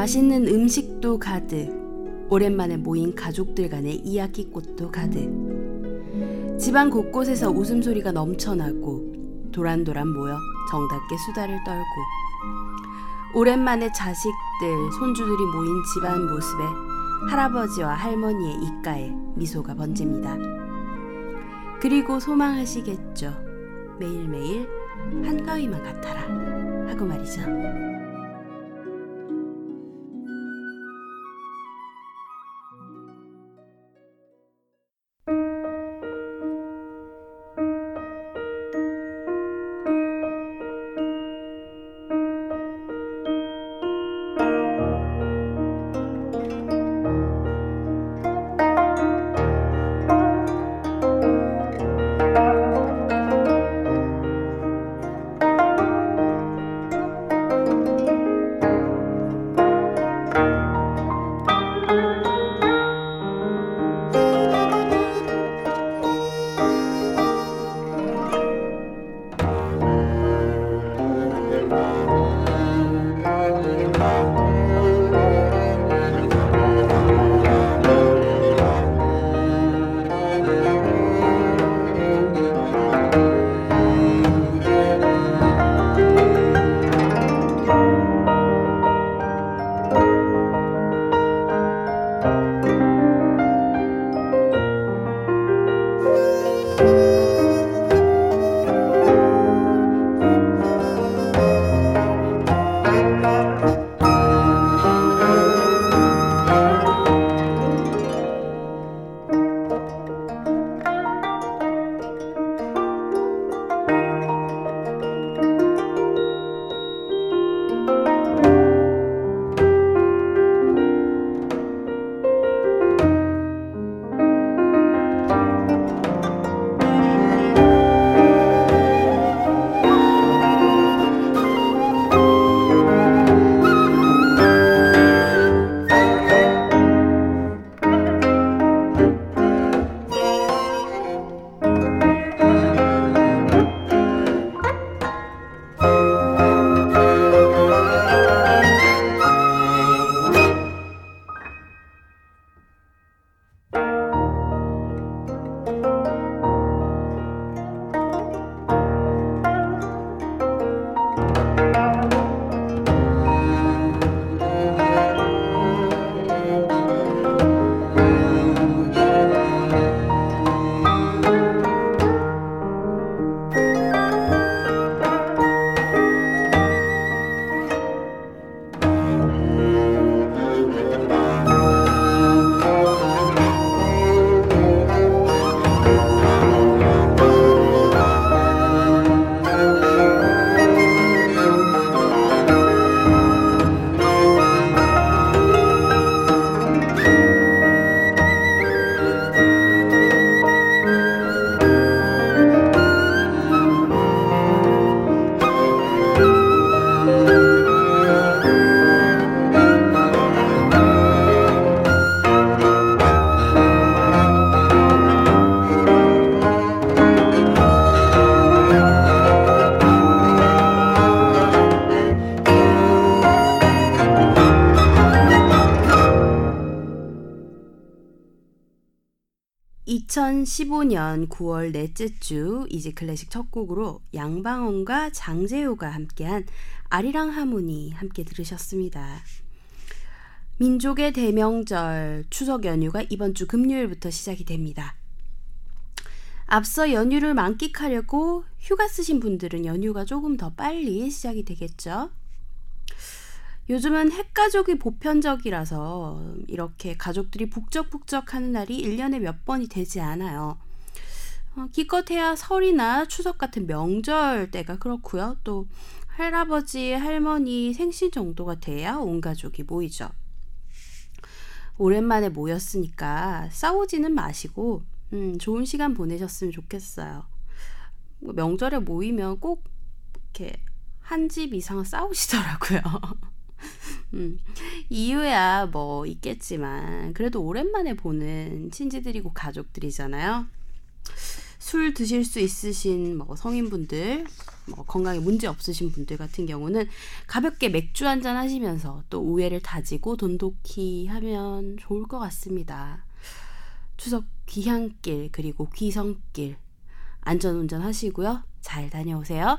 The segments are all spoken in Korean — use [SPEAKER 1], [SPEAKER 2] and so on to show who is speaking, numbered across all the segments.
[SPEAKER 1] 맛있는 음식도 가득, 오랜만에 모인 가족들 간의 이야기꽃도 가득. 집안 곳곳에서 웃음소리가 넘쳐나고 도란도란 모여 정답게 수다를 떨고 오랜만에 자식들, 손주들이 모인 집안 모습에 할아버지와 할머니의 입가에 미소가 번집니다. 그리고 소망하시겠죠. 매일매일 한가위만 같아라 하고 말이죠. (2015년 9월 넷째 주 이지 클래식 첫 곡으로 양방원과 장재호가 함께한 아리랑 하모니 함께 들으셨습니다. 민족의 대명절 추석 연휴가 이번 주 금요일부터 시작이 됩니다. 앞서 연휴를 만끽하려고 휴가 쓰신 분들은 연휴가 조금 더 빨리 시작이 되겠죠. 요즘은 핵가족이 보편적이라서 이렇게 가족들이 북적북적 하는 날이 1년에 몇 번이 되지 않아요. 어, 기껏해야 설이나 추석 같은 명절 때가 그렇고요. 또 할아버지, 할머니 생신 정도가 돼야 온 가족이 모이죠. 오랜만에 모였으니까 싸우지는 마시고 음, 좋은 시간 보내셨으면 좋겠어요. 뭐 명절에 모이면 꼭 이렇게 한 집 이상 싸우시더라고요. 음, 이유야 뭐 있겠지만 그래도 오랜만에 보는 친지들이고 가족들이잖아요. 술 드실 수 있으신 뭐 성인분들 뭐 건강에 문제 없으신 분들 같은 경우는 가볍게 맥주 한 잔 하시면서 또 우애를 다지고 돈독히 하면 좋을 것 같습니다. 추석 귀향길 그리고 귀성길 안전 운전 하시고요. 잘 다녀오세요.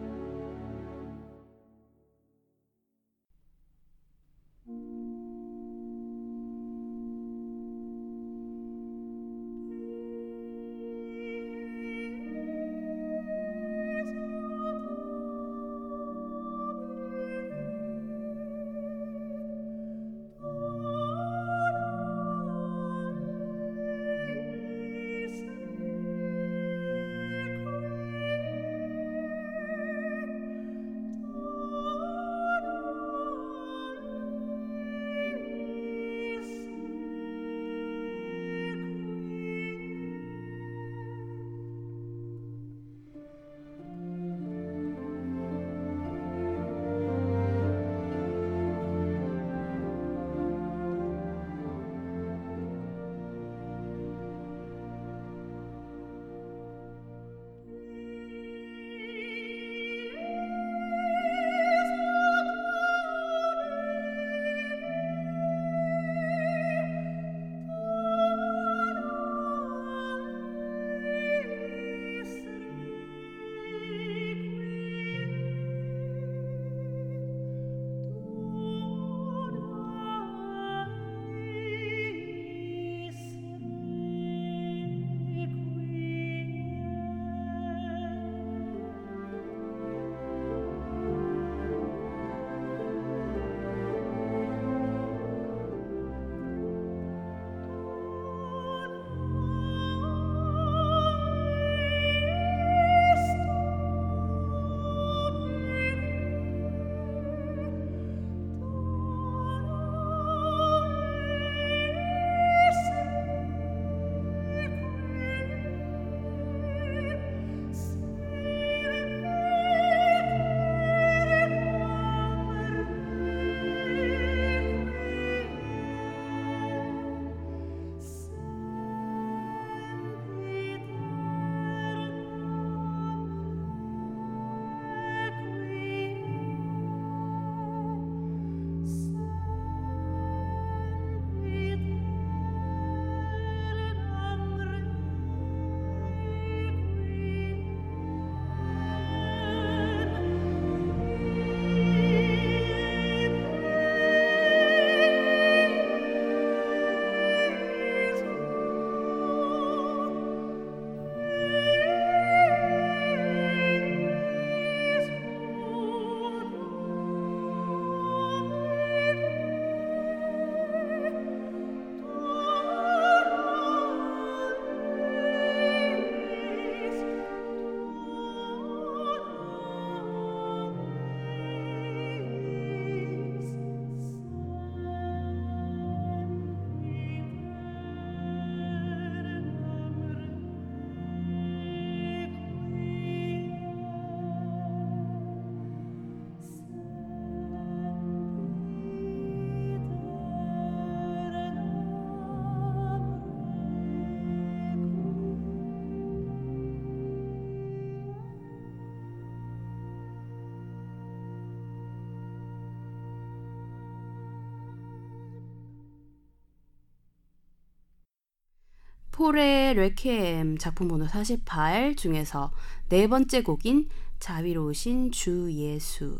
[SPEAKER 1] 포레의 레퀴엠 작품 번호 48 중에서 네 번째 곡인 자비로우신 주 예수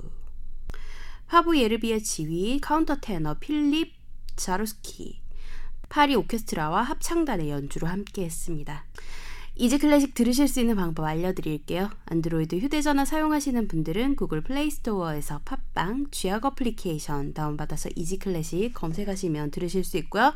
[SPEAKER 1] 파보 예르비의 지휘 카운터 테너 필립 자루스키 파리 오케스트라와 합창단의 연주로 함께 했습니다. Easy Classic 들으실 수 있는 방법 알려드릴게요. 안드로이드 휴대전화 사용하시는 분들은 구글 플레이스토어에서 팟빵 쥐약 어플리케이션 다운받아서 Easy Classic 검색하시면 들으실 수 있고요.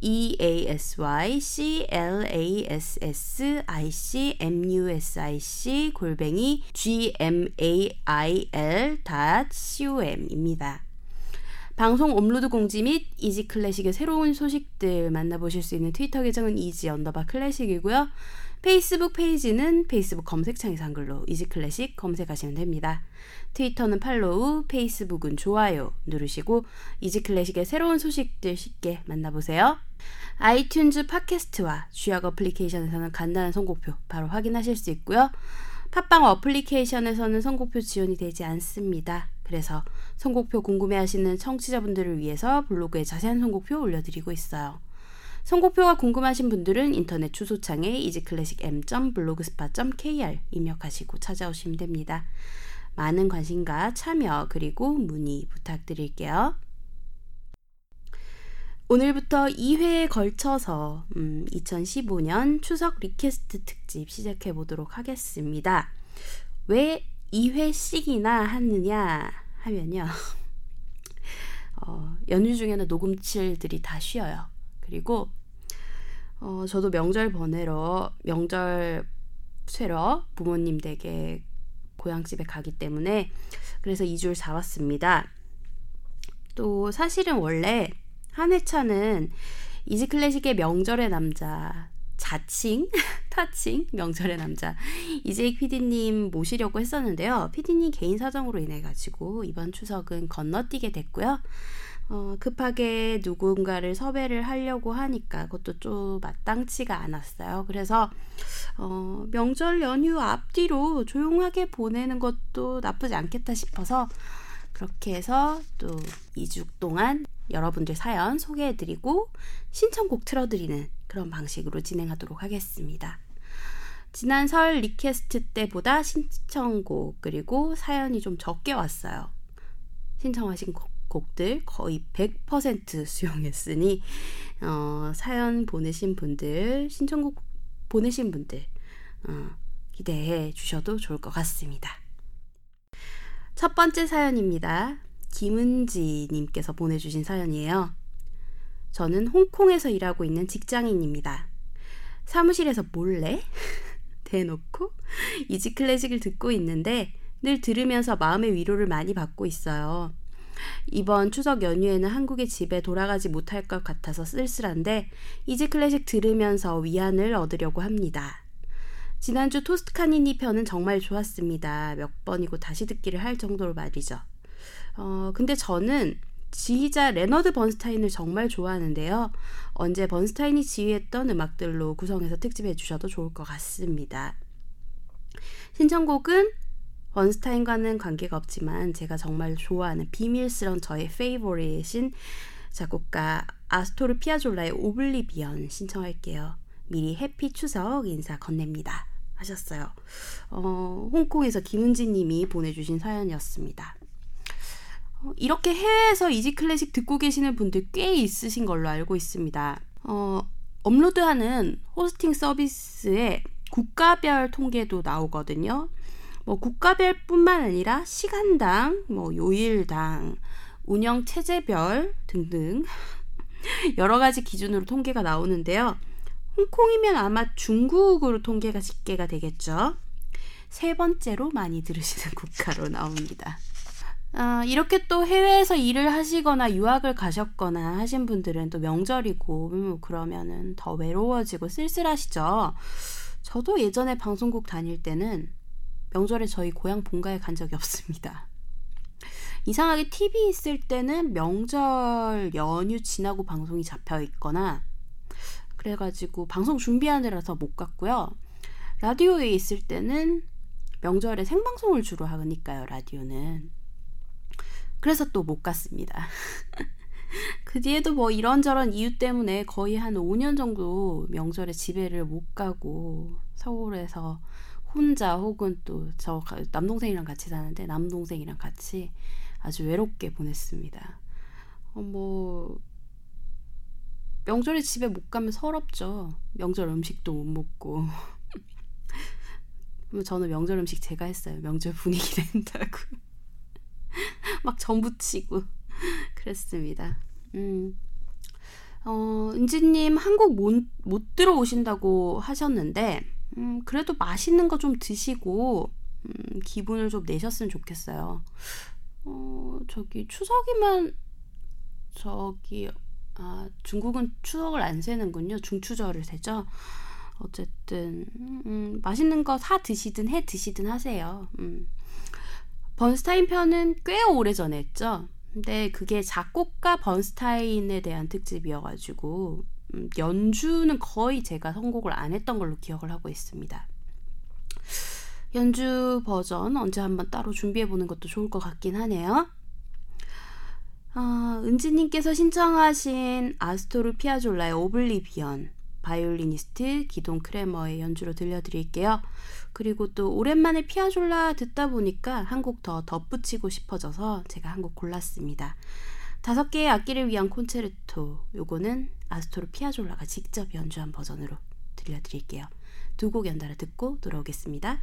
[SPEAKER 1] e a s y c l a s s i c m u s i c 골뱅이 g m a i l c o m입니다. 방송 업로드 공지 및 Easy Classic의 새로운 소식들 만나보실 수 있는 트위터 계정은 easy 언더바 classic이고요. 페이스북 페이지는 페이스북 검색창에서 한글로 이지 클래식 검색하시면 됩니다. 트위터는 팔로우, 페이스북은 좋아요 누르시고 이지클래식의 새로운 소식들 쉽게 만나보세요. 아이튠즈 팟캐스트와 주약 어플리케이션에서는 간단한 선곡표 바로 확인하실 수 있고요. 팟빵 어플리케이션에서는 선곡표 지원이 되지 않습니다. 그래서 선곡표 궁금해하시는 청취자분들을 위해서 블로그에 자세한 선곡표 올려드리고 있어요. 선곡표가 궁금하신 분들은 인터넷 주소창에 easyclassicm.blogspot.kr 입력하시고 찾아오시면 됩니다. 많은 관심과 참여 그리고 문의 부탁드릴게요. 오늘부터 2회에 걸쳐서 음, 2015년 추석 request 특집 시작해 보도록 하겠습니다. 왜 2회씩이나 하느냐 하면요. 어, 연휴 중에는 녹음실들이 다 쉬어요. 그리고 어, 저도 명절 보내러 명절 쇠러 부모님 댁에 고향집에 가기 때문에 그래서 2주를 잡았습니다. 또 사실은 원래 한 회차는 이지클래식의 명절의 남자 자칭 타칭 명절의 남자 이재익 PD님 모시려고 했었는데요. PD님 개인 사정으로 인해 가지고 이번 추석은 건너뛰게 됐고요. 어, 급하게 누군가를 섭외를 하려고 하니까 그것도 좀 마땅치가 않았어요. 그래서 어, 명절 연휴 앞뒤로 조용하게 보내는 것도 나쁘지 않겠다 싶어서 그렇게 해서 또 2주 동안 여러분들 사연 소개해드리고 신청곡 틀어드리는 그런 방식으로 진행하도록 하겠습니다. 지난 설 request 때보다 신청곡 그리고 사연이 좀 적게 왔어요. 신청하신 곡 곡들 거의 100% 수용했으니 어, 사연 보내신 분들 신청곡 보내신 분들 어, 기대해 주셔도 좋을 것 같습니다. 첫 번째 사연입니다. 김은지 님께서 보내주신 사연이에요. 저는 홍콩에서 일하고 있는 직장인입니다. 사무실에서 몰래 대놓고 이지 클래식을 듣고 있는데 늘 들으면서 마음의 위로를 많이 받고 있어요. 이번 추석 연휴에는 한국의 집에 돌아가지 못할 것 같아서 쓸쓸한데 Easy Classic 들으면서 위안을 얻으려고 합니다. 지난주 토스카니니 편은 정말 좋았습니다. 몇 번이고 다시 듣기를 할 정도로 말이죠. 어, 근데 저는 지휘자 레너드 번스타인을 정말 좋아하는데요. 언제 번스타인이 지휘했던 음악들로 구성해서 특집해 주셔도 좋을 것 같습니다. 신청곡은 번스타인과는 관계가 없지만 제가 정말 좋아하는 비밀스런 저의 favorite인 작곡가 아스토르 피아졸라의 Oblivion 신청할게요. 미리 happy 추석 인사 건넵니다. 하셨어요. 어, 홍콩에서 김은지 님이 보내주신 사연이었습니다. 어, 이렇게 해외에서 Easy Classic 듣고 계시는 분들 꽤 있으신 걸로 알고 있습니다. 어, 업로드하는 호스팅 서비스에 국가별 통계도 나오거든요. 뭐 국가별뿐만 아니라 시간당, 뭐 요일당, 운영 체제별 등등 여러 가지 기준으로 통계가 나오는데요. 홍콩이면 아마 중국으로 통계가 집계가 되겠죠. 세 번째로 많이 들으시는 국가로 나옵니다. 아, 이렇게 또 해외에서 일을 하시거나 유학을 가셨거나 하신 분들은 또 명절이고 음, 그러면은 더 외로워지고 쓸쓸하시죠. 저도 예전에 방송국 다닐 때는 명절에 저희 고향 본가에 간 적이 없습니다. 이상하게 TV 있을 때는 명절 연휴 지나고 방송이 잡혀 있거나 그래가지고 방송 준비하느라서 못 갔고요. 라디오에 있을 때는 명절에 생방송을 주로 하니까요, 라디오는. 그래서 또 못 갔습니다. 그 뒤에도 뭐 이런저런 이유 때문에 거의 한 5년 정도 명절에 집에를 못 가고 서울에서 혼자 혹은 또 저 남동생이랑 같이 사는데 남동생이랑 같이 아주 외롭게 보냈습니다. 어, 뭐 명절에 집에 못 가면 서럽죠. 명절 음식도 못 먹고. 저는 명절 음식 제가 했어요. 명절 분위기 낸다고. 막 전부 치고 그랬습니다. 음. 어, 은지님 한국 못, 못 들어오신다고 하셨는데, 음, 그래도 맛있는 거 좀 드시고, 음, 기분을 좀 내셨으면 좋겠어요. 어, 저기 추석이면, 저기, 아, 중국은 추석을 안 세는군요. 중추절을 세죠. 어쨌든, 음, 맛있는 거 사 드시든 해 드시든 하세요. 음. 번스타인 편은 꽤 오래 전에 했죠. 근데 그게 작곡가 번스타인에 대한 특집이어가지고 음, 연주는 거의 제가 선곡을 안 했던 걸로 기억을 하고 있습니다. 연주 버전 언제 한번 따로 준비해 보는 것도 좋을 것 같긴 하네요. 아, 은지님께서 신청하신 아스토르 피아졸라의 Oblivion 바이올리니스트 기돈 크레머의 연주로 들려드릴게요. 그리고 또 오랜만에 피아졸라 듣다 보니까 한 곡 더 덧붙이고 싶어져서 제가 한 곡 골랐습니다. 다섯 개의 악기를 위한 콘체르토. 요거는 아스토르 피아졸라가 직접 연주한 버전으로 들려드릴게요. 두 곡 연달아 듣고 돌아오겠습니다.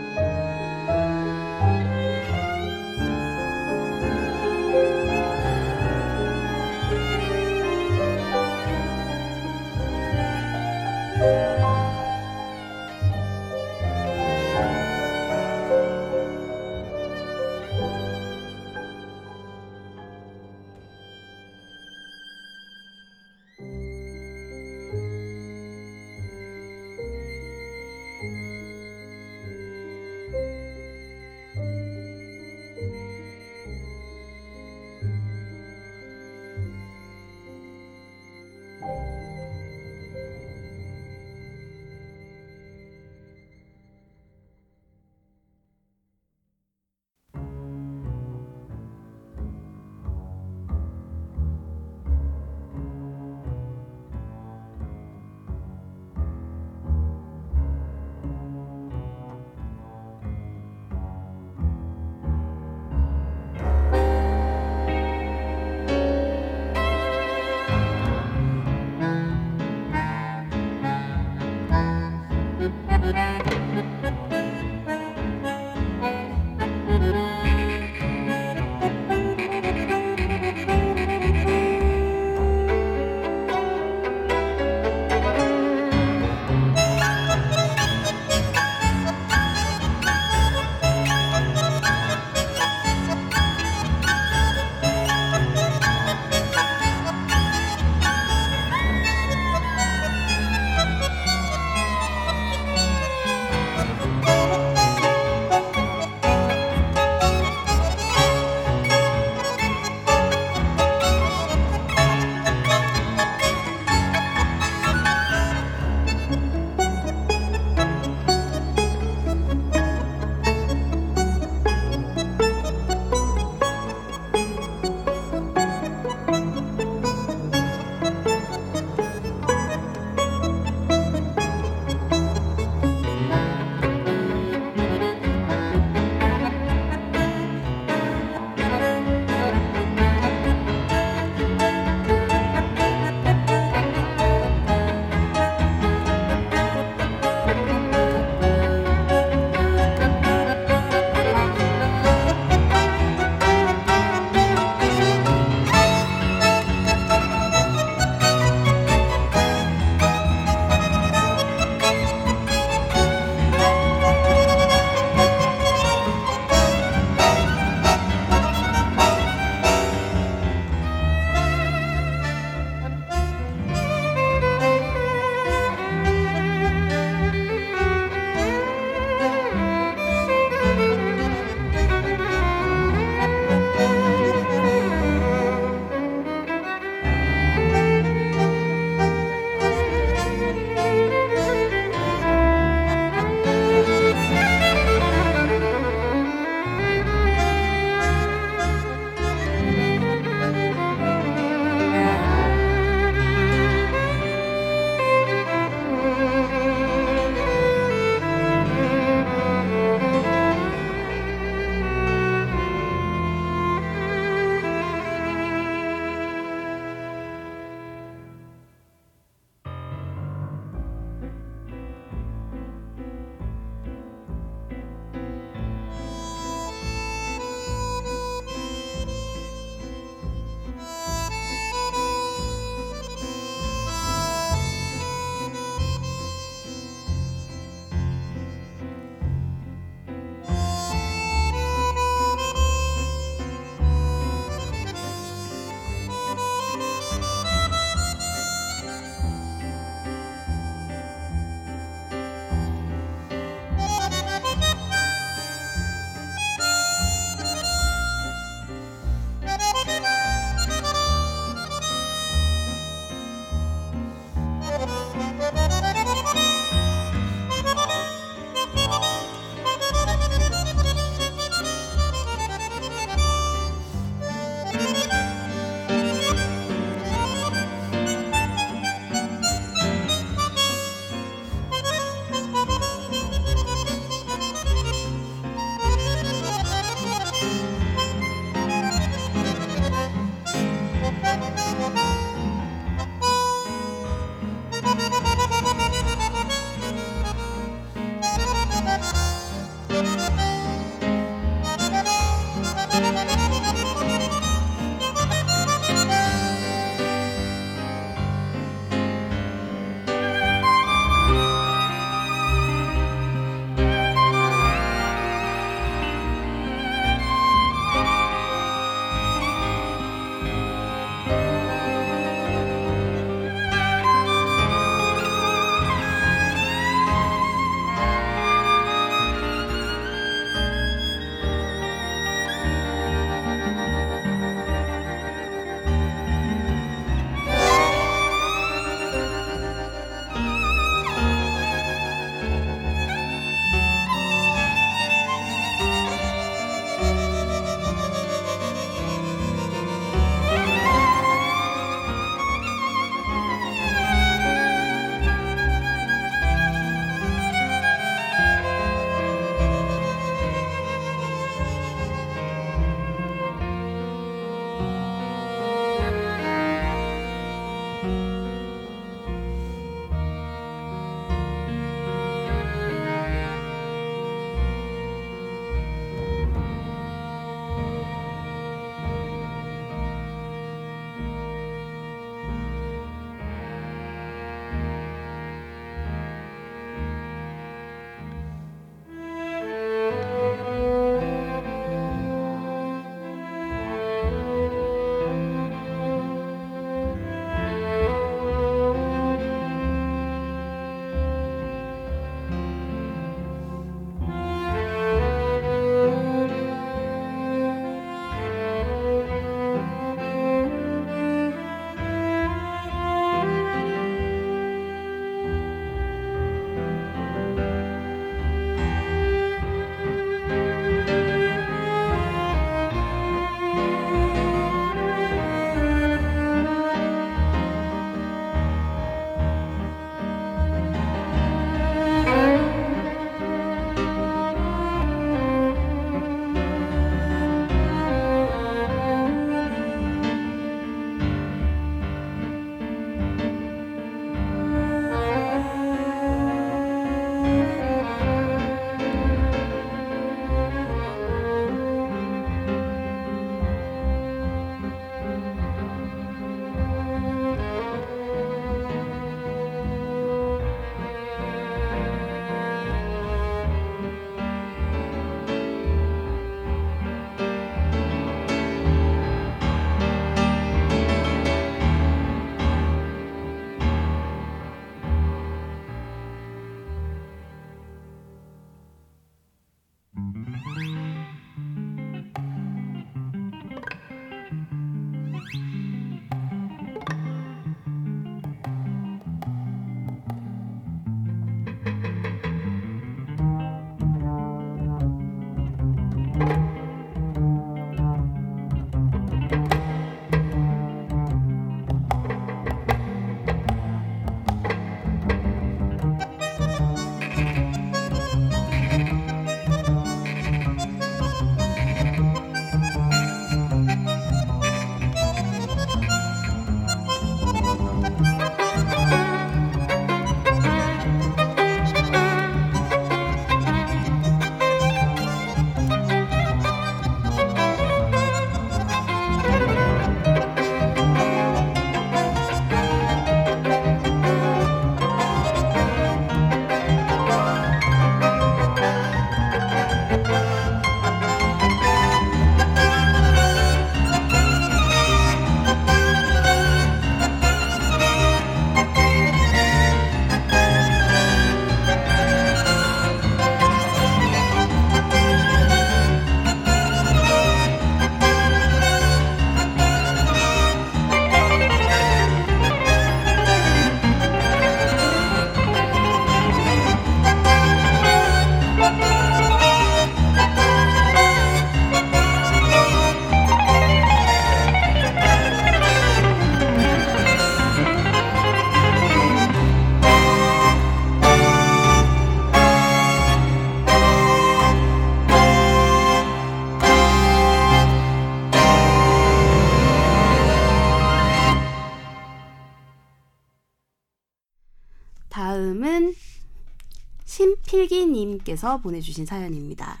[SPEAKER 1] 신필기님께서 보내주신 사연입니다.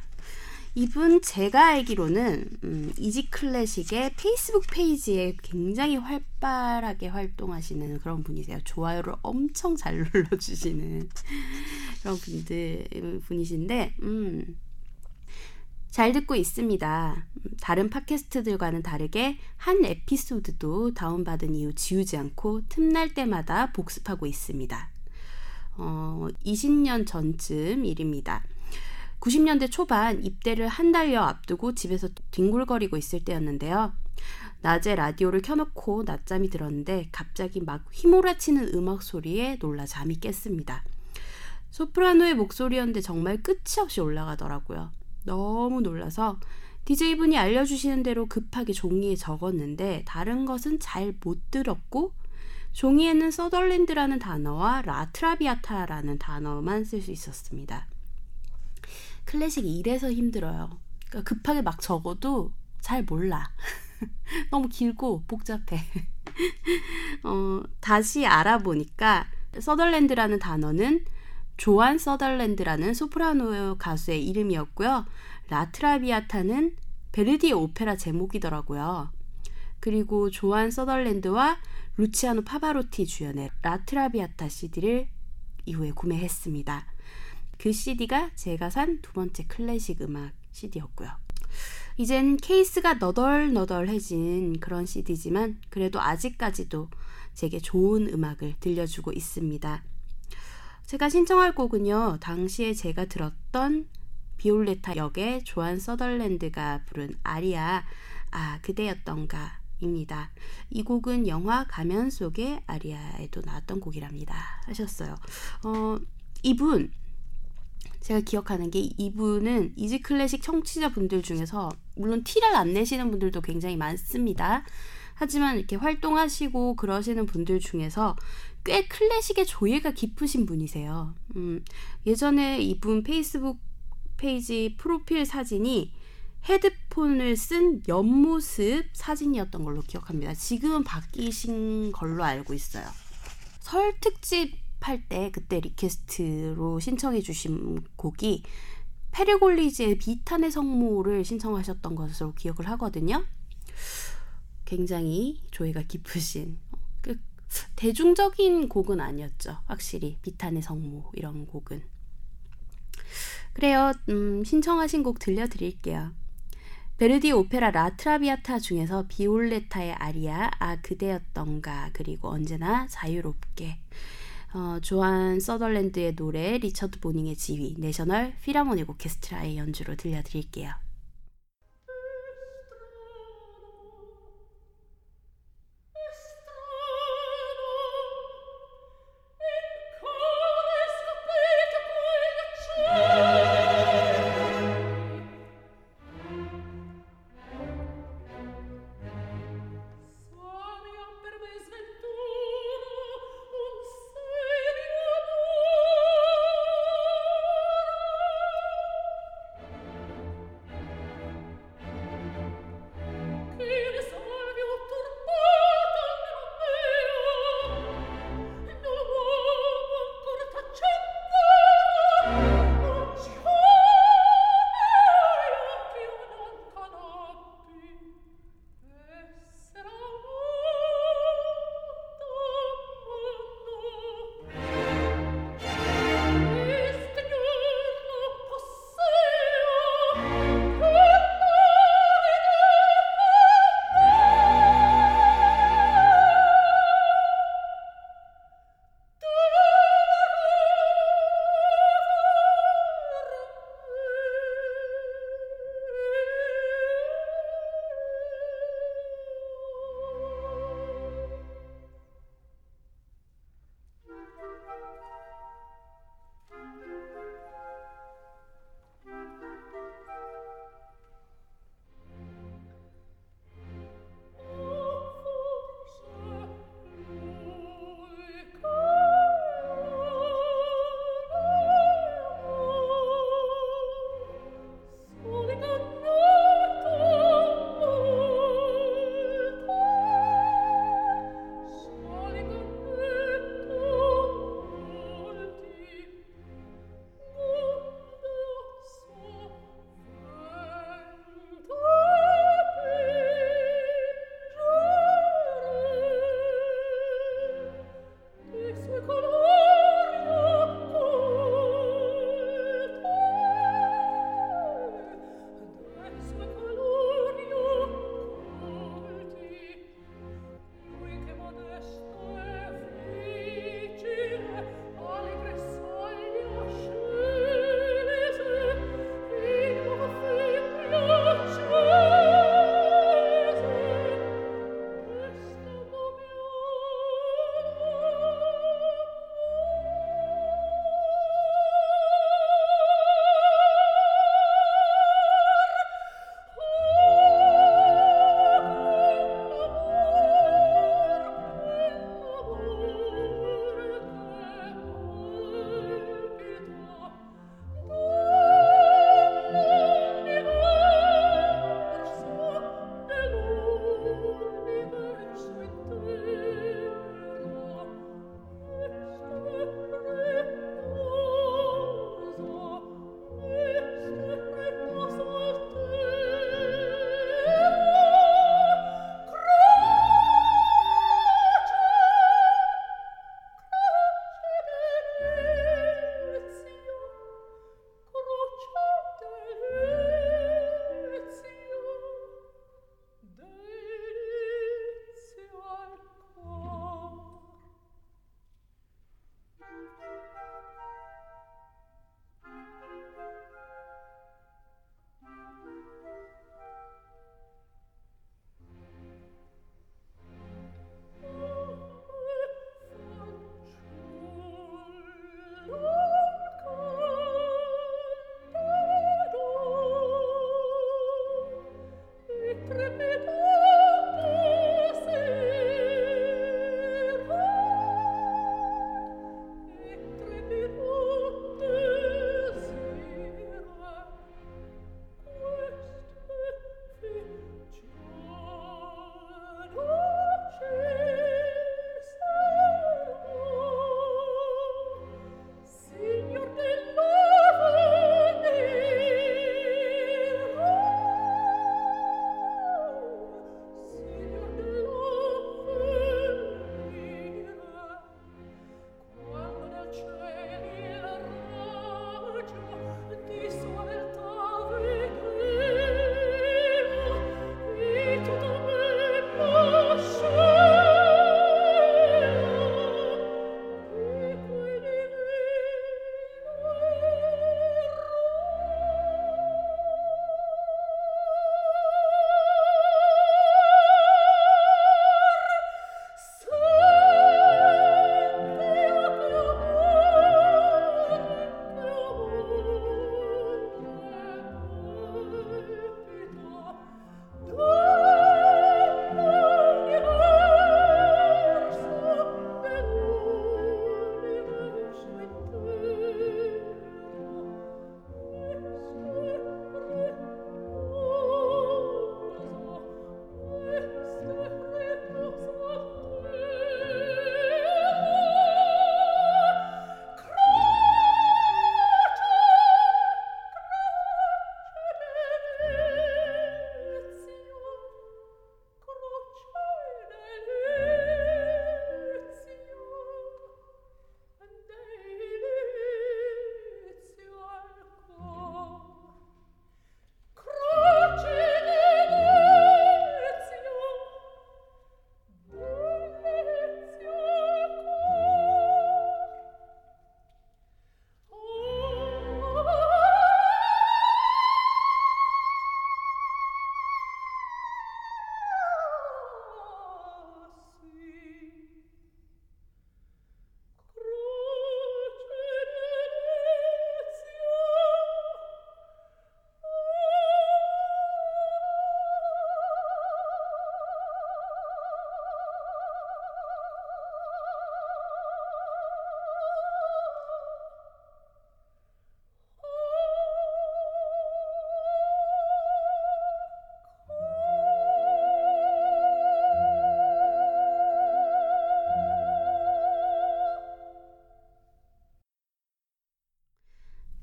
[SPEAKER 1] 이분 제가 알기로는 음, 이지 클래식의 페이스북 페이지에 굉장히 활발하게 활동하시는 그런 분이세요. 좋아요를 엄청 잘 눌러주시는 그런 분들 분이신데 음, 잘 듣고 있습니다. 다른 팟캐스트들과는 다르게 한 에피소드도 다운받은 이후 지우지 않고 틈날 때마다 복습하고 있습니다. 어, 20년 전쯤 일입니다. 90년대 초반 입대를 한 달여 앞두고 집에서 뒹굴거리고 있을 때였는데요. 낮에 라디오를 켜놓고 낮잠이 들었는데 갑자기 막 휘몰아치는 음악 소리에 놀라 잠이 깼습니다. 소프라노의 목소리였는데 정말 끝이 없이 올라가더라고요. 너무 놀라서 DJ분이 알려주시는 대로 급하게 종이에 적었는데 다른 것은 잘 못 들었고 종이에는 서덜랜드라는 단어와 라트라비아타라는 단어만 쓸 수 있었습니다. 클래식이 이래서 힘들어요. 그러니까 급하게 막 적어도 잘 몰라. 너무 길고 복잡해. 어, 다시 알아보니까 서덜랜드라는 단어는 조안 서덜랜드라는 소프라노 가수의 이름이었고요. 라트라비아타는 베르디의 오페라 제목이더라고요. 그리고 조안 서덜랜드와 루치아노 파바로티 주연의 라트라비아타 CD를 이후에 구매했습니다. 그 CD가 제가 산 두 번째 클래식 음악 CD였고요. 이젠 케이스가 너덜너덜해진 그런 CD지만 그래도 아직까지도 제게 좋은 음악을 들려주고 있습니다. 제가 신청할 곡은요, 당시에 제가 들었던 비올레타 역의 조안 서덜랜드가 부른 아리아, 아, 그대였던가 입니다. 이 곡은 영화 가면 속의 아리아에도 나왔던 곡이랍니다. 하셨어요. 어, 이분, 제가 기억하는 게 이분은 이지 클래식 청취자분들 중에서 물론 티를 안 내시는 분들도 굉장히 많습니다. 하지만 이렇게 활동하시고 그러시는 분들 중에서 꽤 클래식의 조예가 깊으신 분이세요. 음, 예전에 이분 페이스북 페이지 프로필 사진이 헤드폰을 쓴 옆모습 사진이었던 걸로 기억합니다. 지금은 바뀌신 걸로 알고 있어요. 설 특집 할 때 그때 request로 신청해 주신 곡이 페르골레시의 비탄의 성모를 신청하셨던 것으로 기억을 하거든요. 굉장히 조예가 깊으신 그 대중적인 곡은 아니었죠. 확실히 비탄의 성모 이런 곡은 그래요. 음, 신청하신 곡 들려드릴게요. 베르디 오페라 라트라비아타 중에서 비올레타의 아리아 아 그대였던가 그리고 언제나 자유롭게 어, 조안 서덜랜드의 노래 리처드 보닝의 지휘 내셔널 필하모닉 오케스트라의 연주로 들려드릴게요.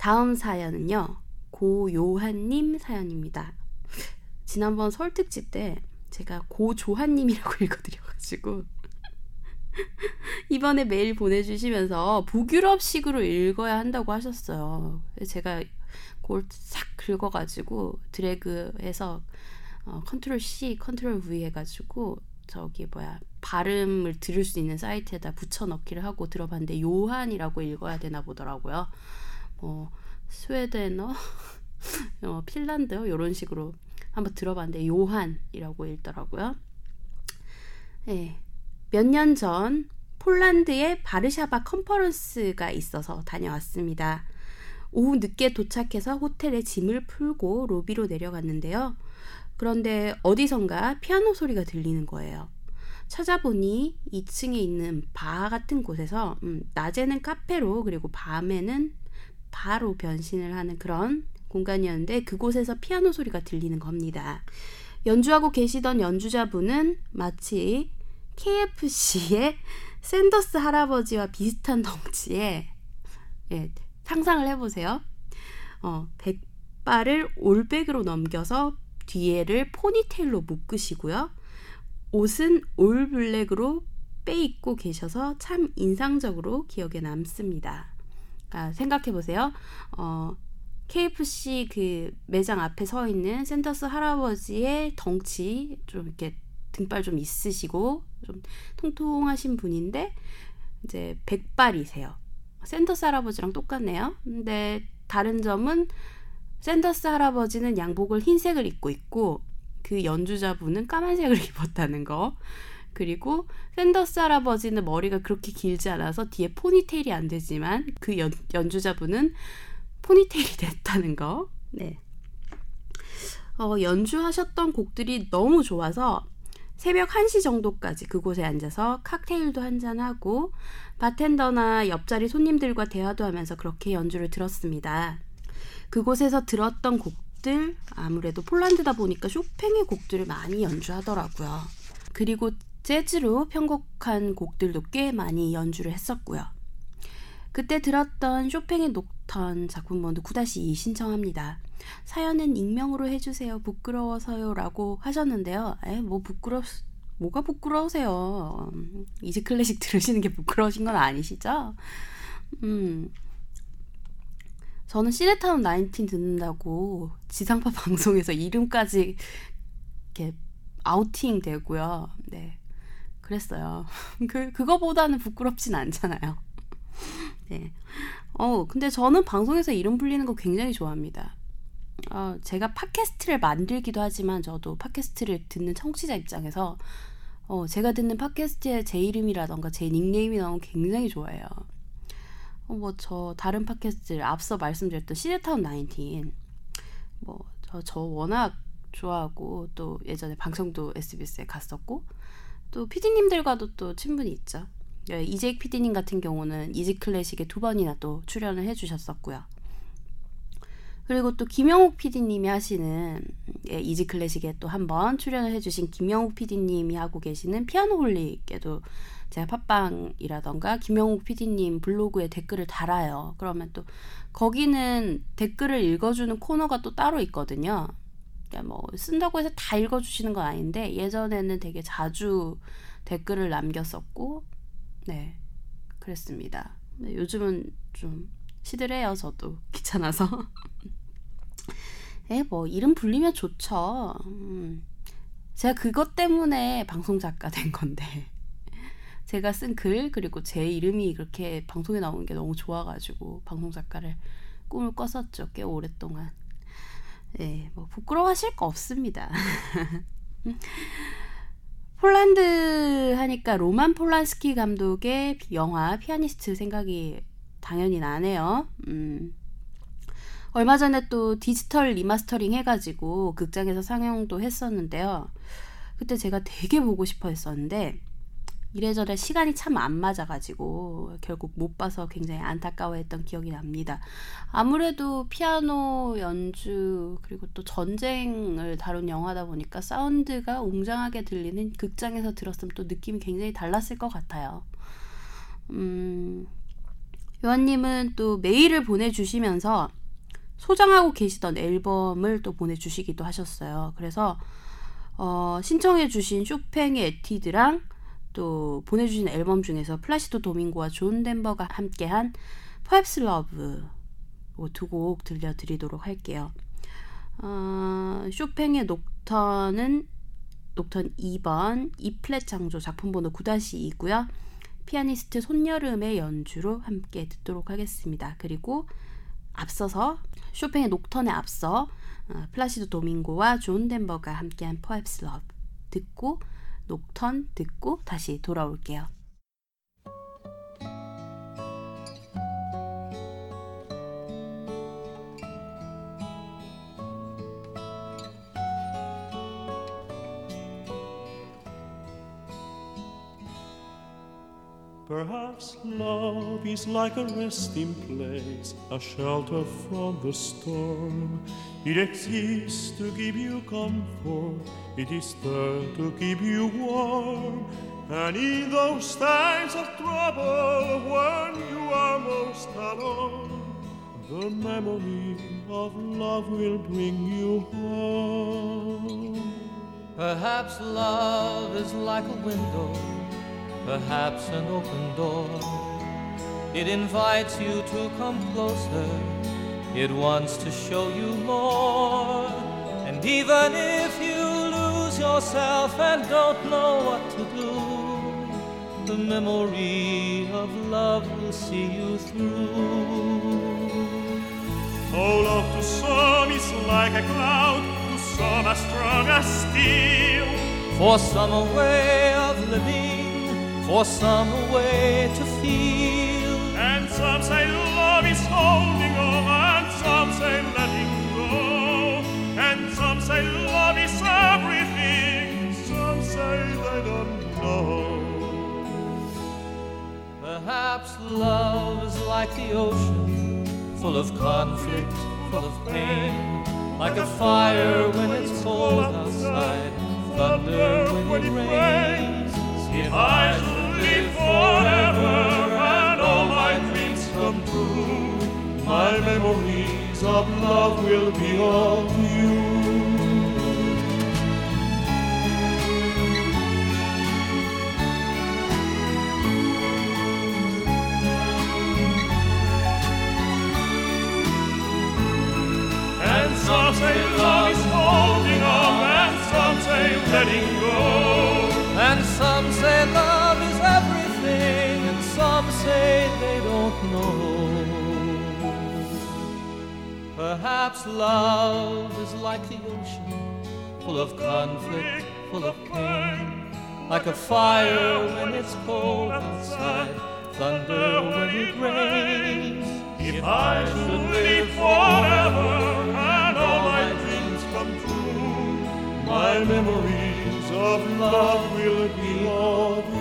[SPEAKER 1] 다음 사연은요. 고요한님 사연입니다. 지난번 설 특집 때 제가 고조한님이라고 읽어드려가지고 이번에 메일 보내주시면서 북유럽식으로 읽어야 한다고 하셨어요. 제가 그걸 싹 긁어가지고 드래그해서 어, 컨트롤 C, 컨트롤 V 해가지고 저기 뭐야 발음을 들을 수 있는 사이트에다 붙여넣기를 하고 들어봤는데 요한이라고 읽어야 되나 보더라고요. 뭐 스웨덴어, 어, 핀란드어 이런 식으로 한번 들어봤는데 요한이라고 읽더라고요. 네. 몇년 전 폴란드에 바르샤바 컨퍼런스가 있어서 다녀왔습니다. 오후 늦게 도착해서 호텔에 짐을 풀고 로비로 내려갔는데요. 그런데 어디선가 피아노 소리가 들리는 거예요. 찾아보니 2층에 있는 바 같은 곳에서 음, 낮에는 카페로 그리고 밤에는 바로 변신을 하는 그런 공간이었는데 그곳에서 피아노 소리가 들리는 겁니다. 연주하고 계시던 연주자분은 마치 KFC의 샌더스 할아버지와 비슷한 덩치에 예, 상상을 해보세요. 어, 백발을 올백으로 넘겨서 뒤에를 포니테일로 묶으시고요. 옷은 올블랙으로 빼입고 계셔서 참 인상적으로 기억에 남습니다. 아, 생각해 보세요. 어, KFC 그 매장 앞에 서 있는 샌더스 할아버지의 덩치 좀 이렇게 등발 좀 있으시고 좀 통통하신 분인데 이제 백발이세요. 샌더스 할아버지랑 똑같네요. 근데 다른 점은 샌더스 할아버지는 양복을 흰색을 입고 있고 그 연주자분은 까만색을 입었다는 거. 그리고 샌더스 할아버지는 머리가 그렇게 길지 않아서 뒤에 포니테일이 안 되지만 그 연, 연주자분은 포니테일이 됐다는 거. 네. 어, 연주하셨던 곡들이 너무 좋아서 새벽 1시 정도까지 그곳에 앉아서 칵테일도 한잔하고 바텐더나 옆자리 손님들과 대화도 하면서 그렇게 연주를 들었습니다. 그곳에서 들었던 곡들 아무래도 폴란드다 보니까 쇼팽의 곡들을 많이 연주하더라고요. 그리고 재즈로 편곡한 곡들도 꽤 많이 연주를 했었고요. 그때 들었던 쇼팽의 녹턴 작품 번호 9-2 신청합니다. 사연은 익명으로 해주세요. 부끄러워서요 라고 하셨는데요. 에, 뭐 부끄러 뭐가 부끄러우세요? 이제 클래식 들으시는 게 부끄러우신 건 아니시죠? 음. 저는 시네타운 19 듣는다고 지상파 방송에서 이름까지 이렇게 아우팅 되고요. 네. 그랬어요. 그, 그거보다는 부끄럽진 않잖아요. 네. 어, 근데 저는 방송에서 이름 불리는 거 굉장히 좋아합니다. 어, 제가 팟캐스트를 만들기도 하지만 저도 팟캐스트를 듣는 청취자 입장에서 어, 제가 듣는 팟캐스트에 제 이름이라던가 제 닉네임이 나오면 굉장히 좋아해요. 어, 뭐, 저 다른 팟캐스트 앞서 말씀드렸던 시네타운 19. 뭐, 저, 저 워낙 좋아하고 또 예전에 방송도 SBS에 갔었고 또 PD님들과도 또 친분이 있죠. 예, 이재익 PD님 같은 경우는 이지 클래식에 두 번이나 또 출연을 해주셨었고요. 그리고 또 김영욱 PD님이 하시는 예, 이지 클래식에 또 한 번 출연을 해주신 김영욱 PD님이 하고 계시는 피아노 홀릭에도 제가 팟빵이라던가 김영욱 PD님 블로그에 댓글을 달아요. 그러면 또 거기는 댓글을 읽어주는 코너가 또 따로 있거든요. 그러니까 뭐 쓴다고 해서 다 읽어주시는 건 아닌데 예전에는 되게 자주 댓글을 남겼었고 네 그랬습니다. 네, 요즘은 좀 시들해요 저도 귀찮아서. 에, 뭐, 이름 불리면 좋죠. 음. 제가 그것 때문에 방송 작가 된 건데. 제가 쓴 글, 그리고 제 이름이 그렇게 방송에 나오는 게 너무 좋아가지고, 방송 작가를 꿈을 꿨었죠. 꽤 오랫동안. 예, 뭐 부끄러워하실 거 없습니다. 폴란드 하니까 로만 폴란스키 감독의 영화 피아니스트 생각이 당연히 나네요. 음. 얼마 전에 또 디지털 리마스터링 해가지고 극장에서 상영도 했었는데요. 그때 제가 되게 보고 싶어 했었는데 이래저래 시간이 참 안 맞아가지고 결국 못 봐서 굉장히 안타까워했던 기억이 납니다. 아무래도 피아노 연주 그리고 또 전쟁을 다룬 영화다 보니까 사운드가 웅장하게 들리는 극장에서 들었으면 또 느낌이 굉장히 달랐을 것 같아요. 음, 요한님은 또 메일을 보내주시면서 소장하고 계시던 앨범을 또 보내주시기도 하셨어요. 그래서 어, 신청해주신 쇼팽의 에튀드랑 또 보내주신 앨범 중에서 플라시도 도밍고와 존 덴버가 함께한 Perhaps Love 두곡 들려드리도록 할게요. 어, 쇼팽의 녹턴은 녹턴 2번 E플랫 장조 작품 번호 9-2고요. 피아니스트 손열음의 연주로 함께 듣도록 하겠습니다. 그리고 앞서서 쇼팽의 녹턴에 앞서 어, 플라시도 도밍고와 존 덴버가 함께한 Perhaps Love 듣고 녹턴 듣고 다시 돌아올게요.
[SPEAKER 2] Perhaps love is like a resting place, a shelter from the storm. It exists to give you comfort, it is there to keep you warm. And in those times of trouble, when you are most alone, the memory of love will bring you home.
[SPEAKER 3] Perhaps love is like a window perhaps an open door. It invites you to come closer, it wants to show you more. And even if you lose yourself and don't know what to do, the memory of love will see you through.
[SPEAKER 2] Oh, love to some is like a cloud, to some as strong as steel.
[SPEAKER 3] For some a way of living for some way to feel.
[SPEAKER 2] And some say love is holding on, and some say letting go. And some say love is everything, some say they don't know.
[SPEAKER 3] Perhaps love is like the ocean, full of conflict, full of pain. Like a fire when it's cold outside, thunder when it rains.
[SPEAKER 2] If I live forever and all my dreams come true. My memories of love will be of you. And some say love is holding on, and some say letting go.
[SPEAKER 3] And some say love some say they don't know. Perhaps love is like the ocean, full of conflict, full of pain. Like a fire when it's cold outside, thunder when it rains.
[SPEAKER 2] If I should live forever and all my dreams come true, my memories of love will be of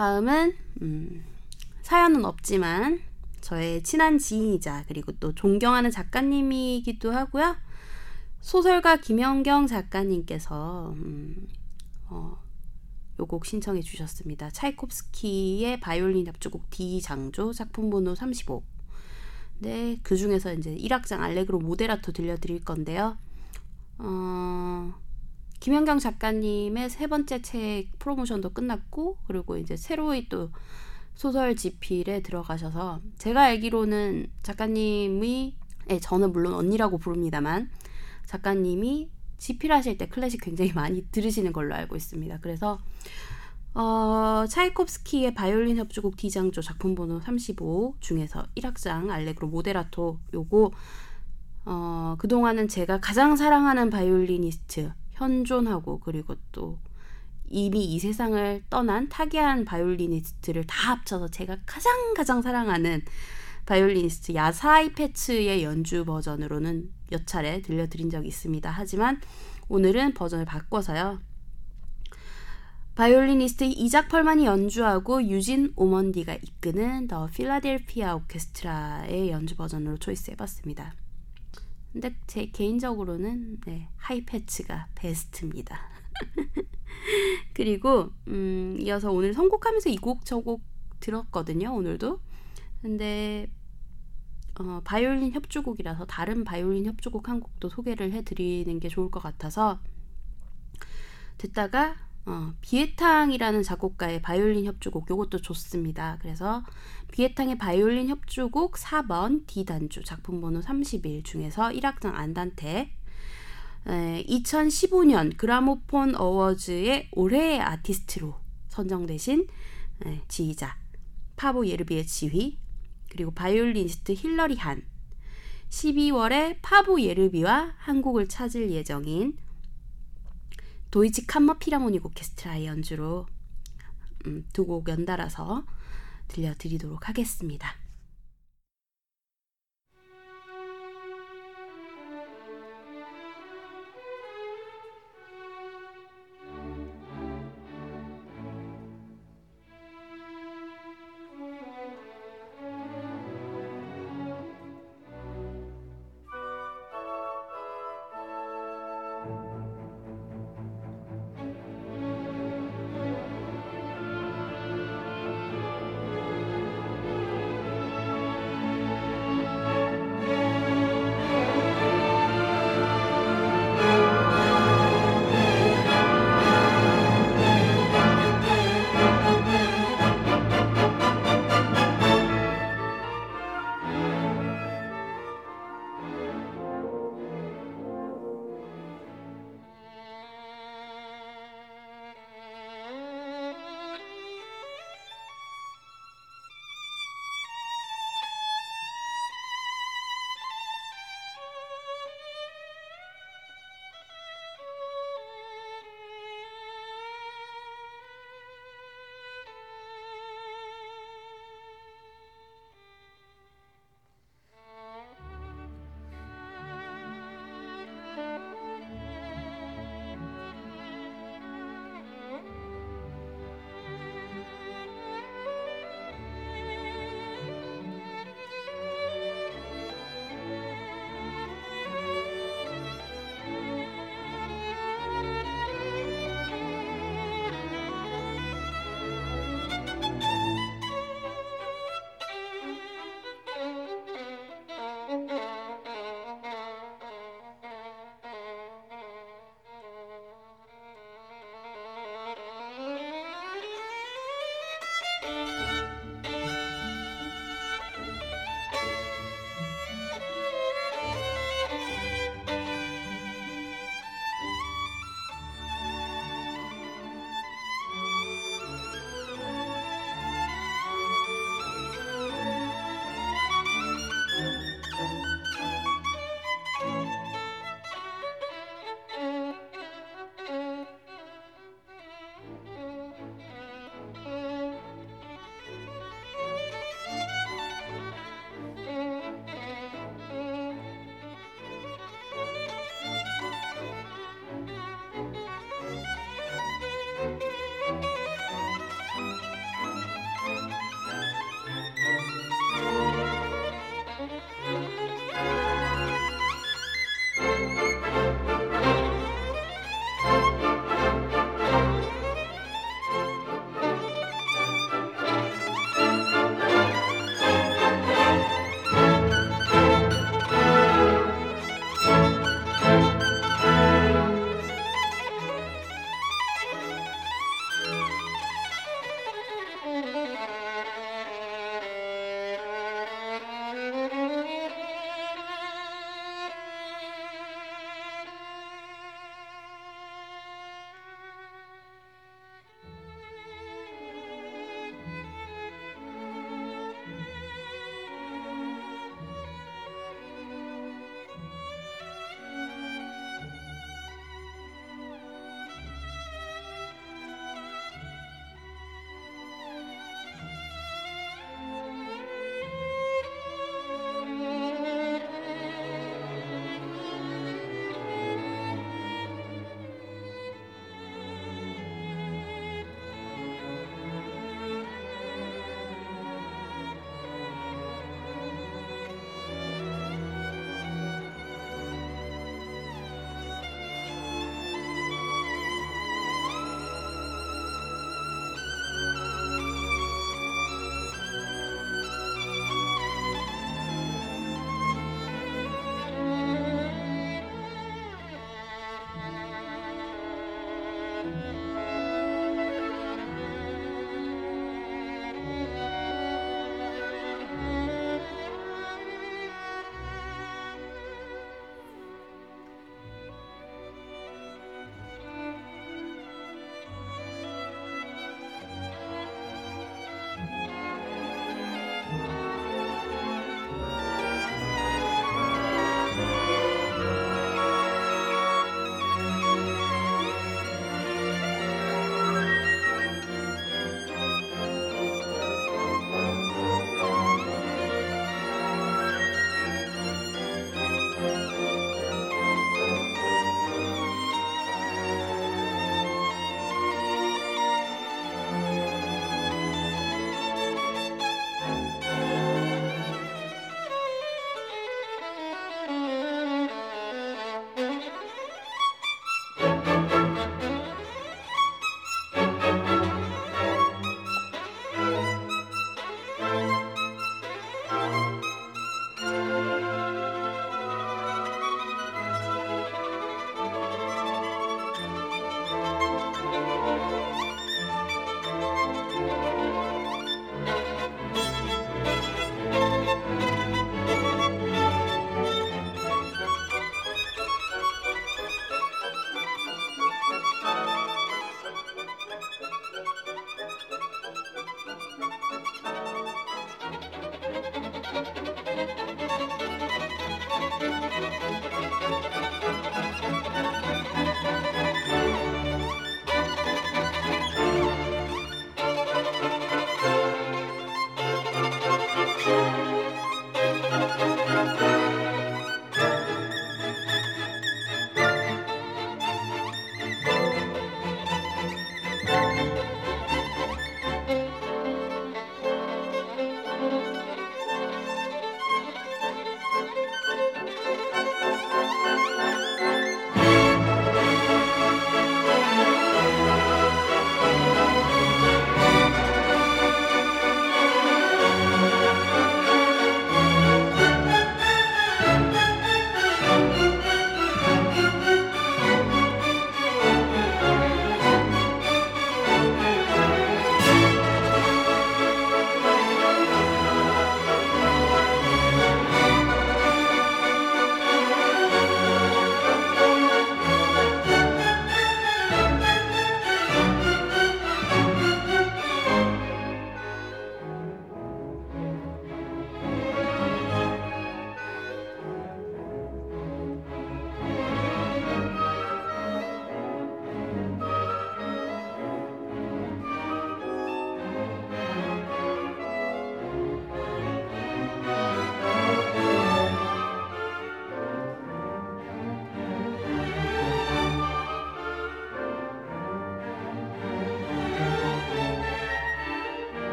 [SPEAKER 1] 다음은 음, 사연은 없지만 저의 친한 지인이자 그리고 또 존경하는 작가님이기도 하고요. 소설가 김영경 작가님께서 음, 어, 요곡 신청해 주셨습니다. 차이콥스키의 바이올린 협주곡 D 장조 작품 번호 35. 네, 그 중에서 이제 1악장 알레그로 모데라토 들려드릴 건데요. 어, 김현경 작가님의 세 번째 책 프로모션도 끝났고, 그리고 이제 새로이 또 소설 집필에 들어가셔서, 제가 알기로는 작가님이, 예, 저는 물론 언니라고 부릅니다만, 작가님이 집필하실 때 클래식 굉장히 많이 들으시는 걸로 알고 있습니다. 그래서 어, 차이콥스키의 바이올린 협주곡 D장조 작품 번호 35 중에서 1악장 알레그로 모데라토 요거 어, 그동안은 제가 가장 사랑하는 바이올리니스트 현존하고 그리고 또 이미 이 세상을 떠난 타계한 바이올리니스트를 다 합쳐서 제가 가장 가장 사랑하는 바이올리니스트 야샤 하이페츠의 연주 버전으로는 몇 차례 들려드린 적이 있습니다. 하지만 오늘은 버전을 바꿔서요. 바이올리니스트 이작 펄만이 연주하고 유진 오먼디가 이끄는 The 필라델피아 오케스트라의 연주 버전으로 choice해봤습니다. 근데 제 개인적으로는 네, 하이패츠가 베스트입니다. 그리고 음, 이어서 오늘 선곡하면서 이 곡 저 곡 들었거든요. 오늘도. 근데 어, 바이올린 협주곡이라서 다른 바이올린 협주곡 한 곡도 소개를 해드리는 게 좋을 것 같아서 듣다가 어, 비에탕이라는 작곡가의 바이올린 협주곡 요것도 좋습니다. 그래서 비외탕의 바이올린 협주곡 4번 D단조 작품 번호 31 중에서 1악장 안단테 에, 2015년 그라모폰 어워즈의 올해의 아티스트로 선정되신 에, 지휘자 파보 예르비의 지휘 그리고 바이올리니스트 힐러리 한 12월에 파보 예르비와 한국을 찾을 예정인 도이치 캄머 필하모닉 오케스트라의 연주로 음, 두곡 연달아서 들려드리도록 하겠습니다.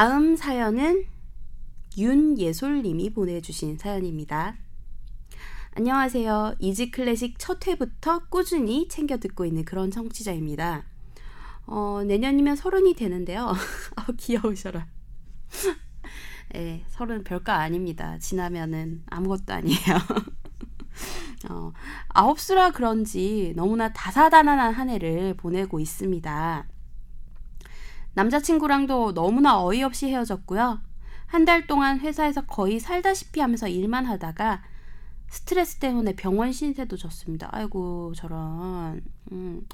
[SPEAKER 1] 다음 사연은 윤예솔님이 보내주신 사연입니다. 안녕하세요. 이지 클래식 첫 회부터 꾸준히 챙겨 듣고 있는 그런 청취자입니다. 어, 내년이면 서른이 되는데요. 아, 귀여우셔라. 네, 서른 별거 아닙니다. 지나면은 아무것도 아니에요. 어, 아홉 수라 그런지 너무나 다사다난한 한 해를 보내고 있습니다. 남자친구랑도 너무나 어이없이 헤어졌고요. 한 달 동안 회사에서 거의 살다시피 하면서 일만 하다가 스트레스 때문에 병원 신세도 졌습니다. 아이고, 저런. 음.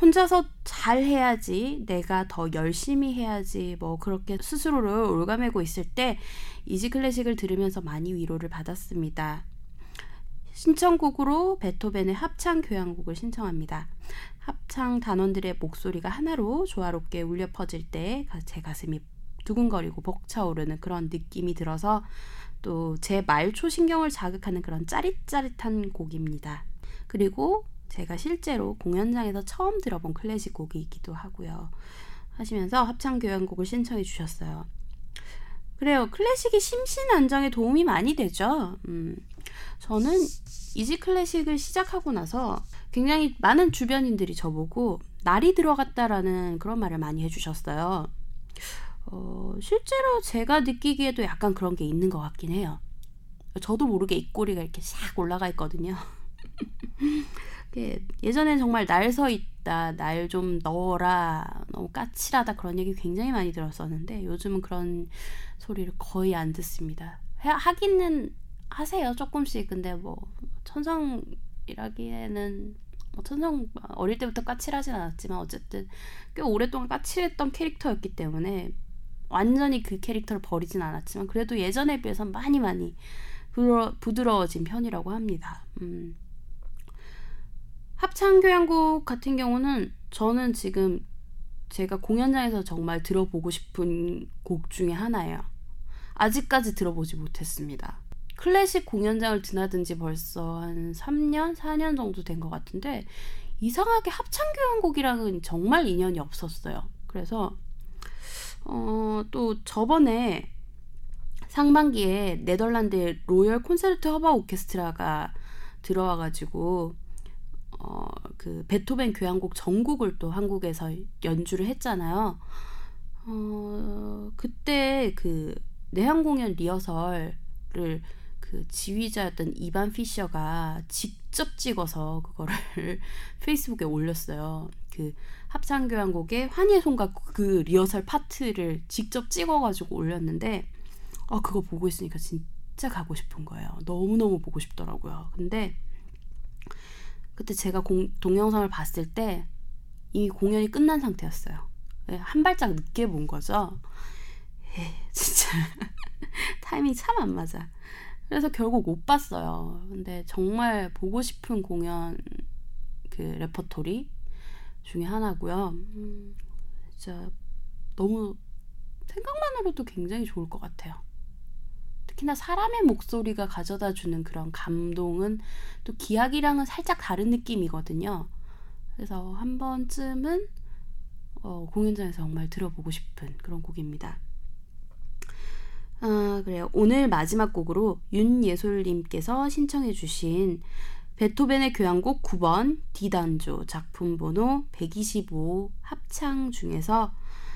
[SPEAKER 1] 혼자서 잘 해야지, 내가 더 열심히 해야지, 뭐, 그렇게 스스로를 올가매고 있을 때, 이지 클래식을 들으면서 많이 위로를 받았습니다. 신청곡으로 베토벤의 합창 교향곡을 신청합니다. 합창 단원들의 목소리가 하나로 조화롭게 울려 퍼질 때 제 가슴이 두근거리고 벅차오르는 그런 느낌이 들어서 또 제 말초 신경을 자극하는 그런 짜릿짜릿한 곡입니다. 그리고 제가 실제로 공연장에서 처음 들어본 클래식 곡이기도 하고요. 하시면서 합창 교향곡을 신청해 주셨어요. 그래요. 클래식이 심신 안정에 도움이 많이 되죠. 음, 저는 이지 클래식을 시작하고 나서 굉장히 많은 주변인들이 저보고 날이 들어갔다라는 그런 말을 많이 해주셨어요. 어, 실제로 제가 느끼기에도 약간 그런 게 있는 것 같긴 해요. 저도 모르게 입꼬리가 이렇게 싹 올라가 있거든요. 예전엔 정말 날 서 있다, 날 좀 넣어라, 너무 까칠하다 그런 얘기 굉장히 많이 들었었는데 요즘은 그런 소리를 거의 안 듣습니다. 하기는 하세요 조금씩 근데 뭐 천성이라기에는 뭐 천성 어릴 때부터 까칠하진 않았지만 어쨌든 꽤 오랫동안 까칠했던 캐릭터였기 때문에 완전히 그 캐릭터를 버리진 않았지만 그래도 예전에 비해서 많이 많이 부드러, 부드러워진 편이라고 합니다. 음. 합창교향곡 같은 경우는 저는 지금 제가 공연장에서 정말 들어보고 싶은 곡 중에 하나예요. 아직까지 들어보지 못했습니다. 클래식 공연장을 드나든 지 벌써 한 3년, 4년 정도 된 것 같은데 이상하게 합창교향곡이랑은 정말 인연이 없었어요. 그래서 어, 또 저번에 상반기에 네덜란드 로열 콘서트 허바 오케스트라가 들어와가지고 어, 그 베토벤 교향곡 전곡을 또 한국에서 연주를 했잖아요. 어, 그때 그 내한 공연 리허설을 그 지휘자였던 이반 피셔가 직접 찍어서 그거를 페이스북에 올렸어요. 그 합창교향곡의 환희의 손과 그 리허설 파트를 직접 찍어가지고 올렸는데 아 그거 보고 있으니까 진짜 가고 싶은 거예요. 너무 너무 보고 싶더라고요. 근데 그때 제가 공, 동영상을 봤을 때 이 공연이 끝난 상태였어요. 예, 한 발짝 늦게 본 거죠. 에 예, 진짜 타이밍 참 안 맞아. 그래서 결국 못 봤어요. 근데 정말 보고 싶은 공연 그 레퍼토리 중에 하나고요. 음, 진짜 너무 생각만으로도 굉장히 좋을 것 같아요. 특히나 사람의 목소리가 가져다 주는 그런 감동은 또 기악이랑은 살짝 다른 느낌이거든요. 그래서 한 번쯤은 어, 공연장에서 정말 들어보고 싶은 그런 곡입니다. 아, 그래요. 오늘 마지막 곡으로 윤예솔님께서 신청해 주신 베토벤의 교향곡 9번 D단조 작품 번호 125 합창 중에서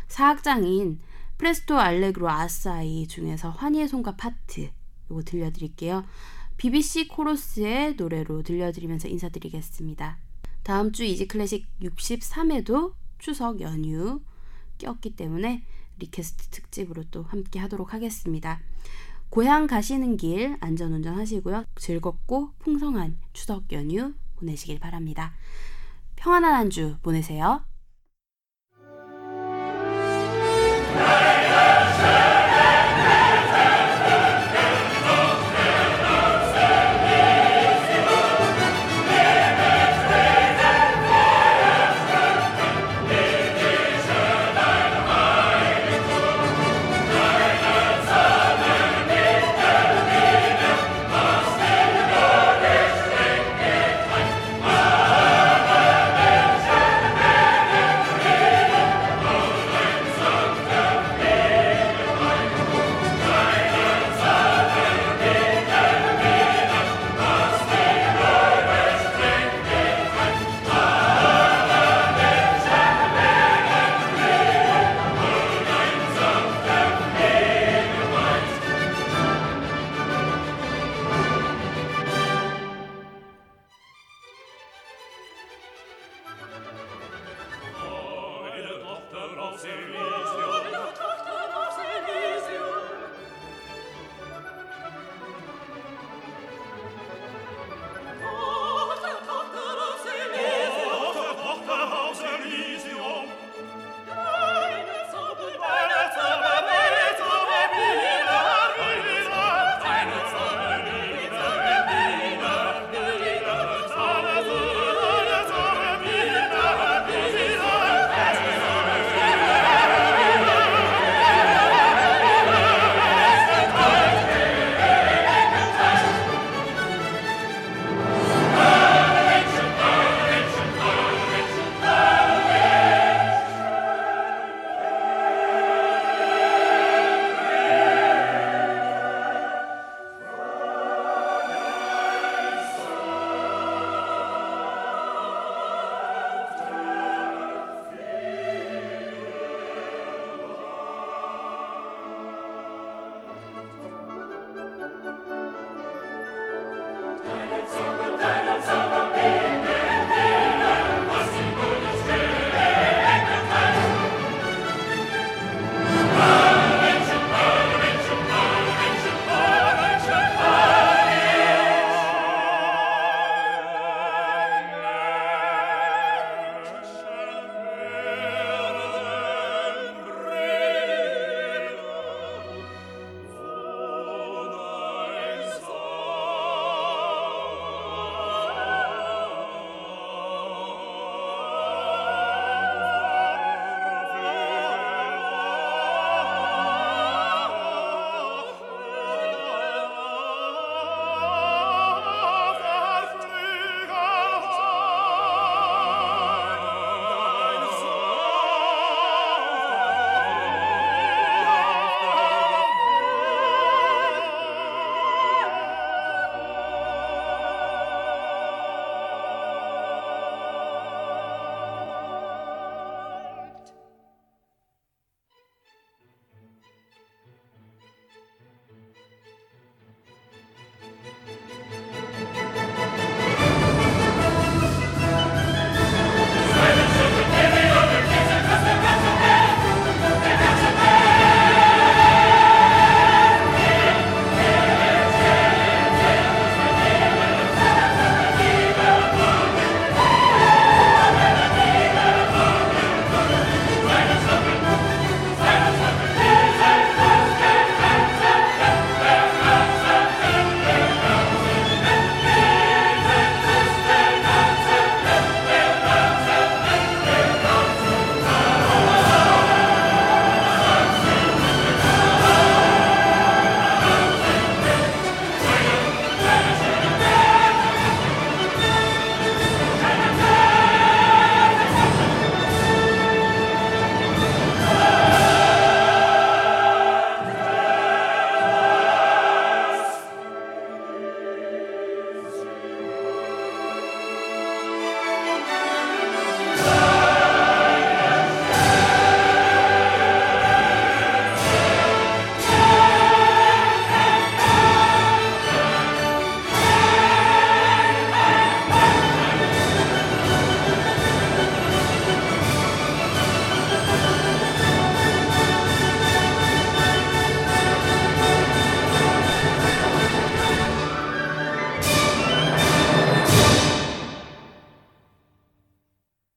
[SPEAKER 1] 사악장인 프레스토 알레그로 아사이 중에서 환희의 손과 파트 이거 들려드릴게요. BBC 코러스의 노래로 들려드리면서 인사드리겠습니다. 다음 주 이지 클래식 63회도 추석 연휴 꼈기 때문에 request 특집으로 또 함께 하도록 하겠습니다. 고향 가시는 길 안전운전 하시고요. 즐겁고 풍성한 추석 연휴 보내시길 바랍니다. 평안한 한 주 보내세요.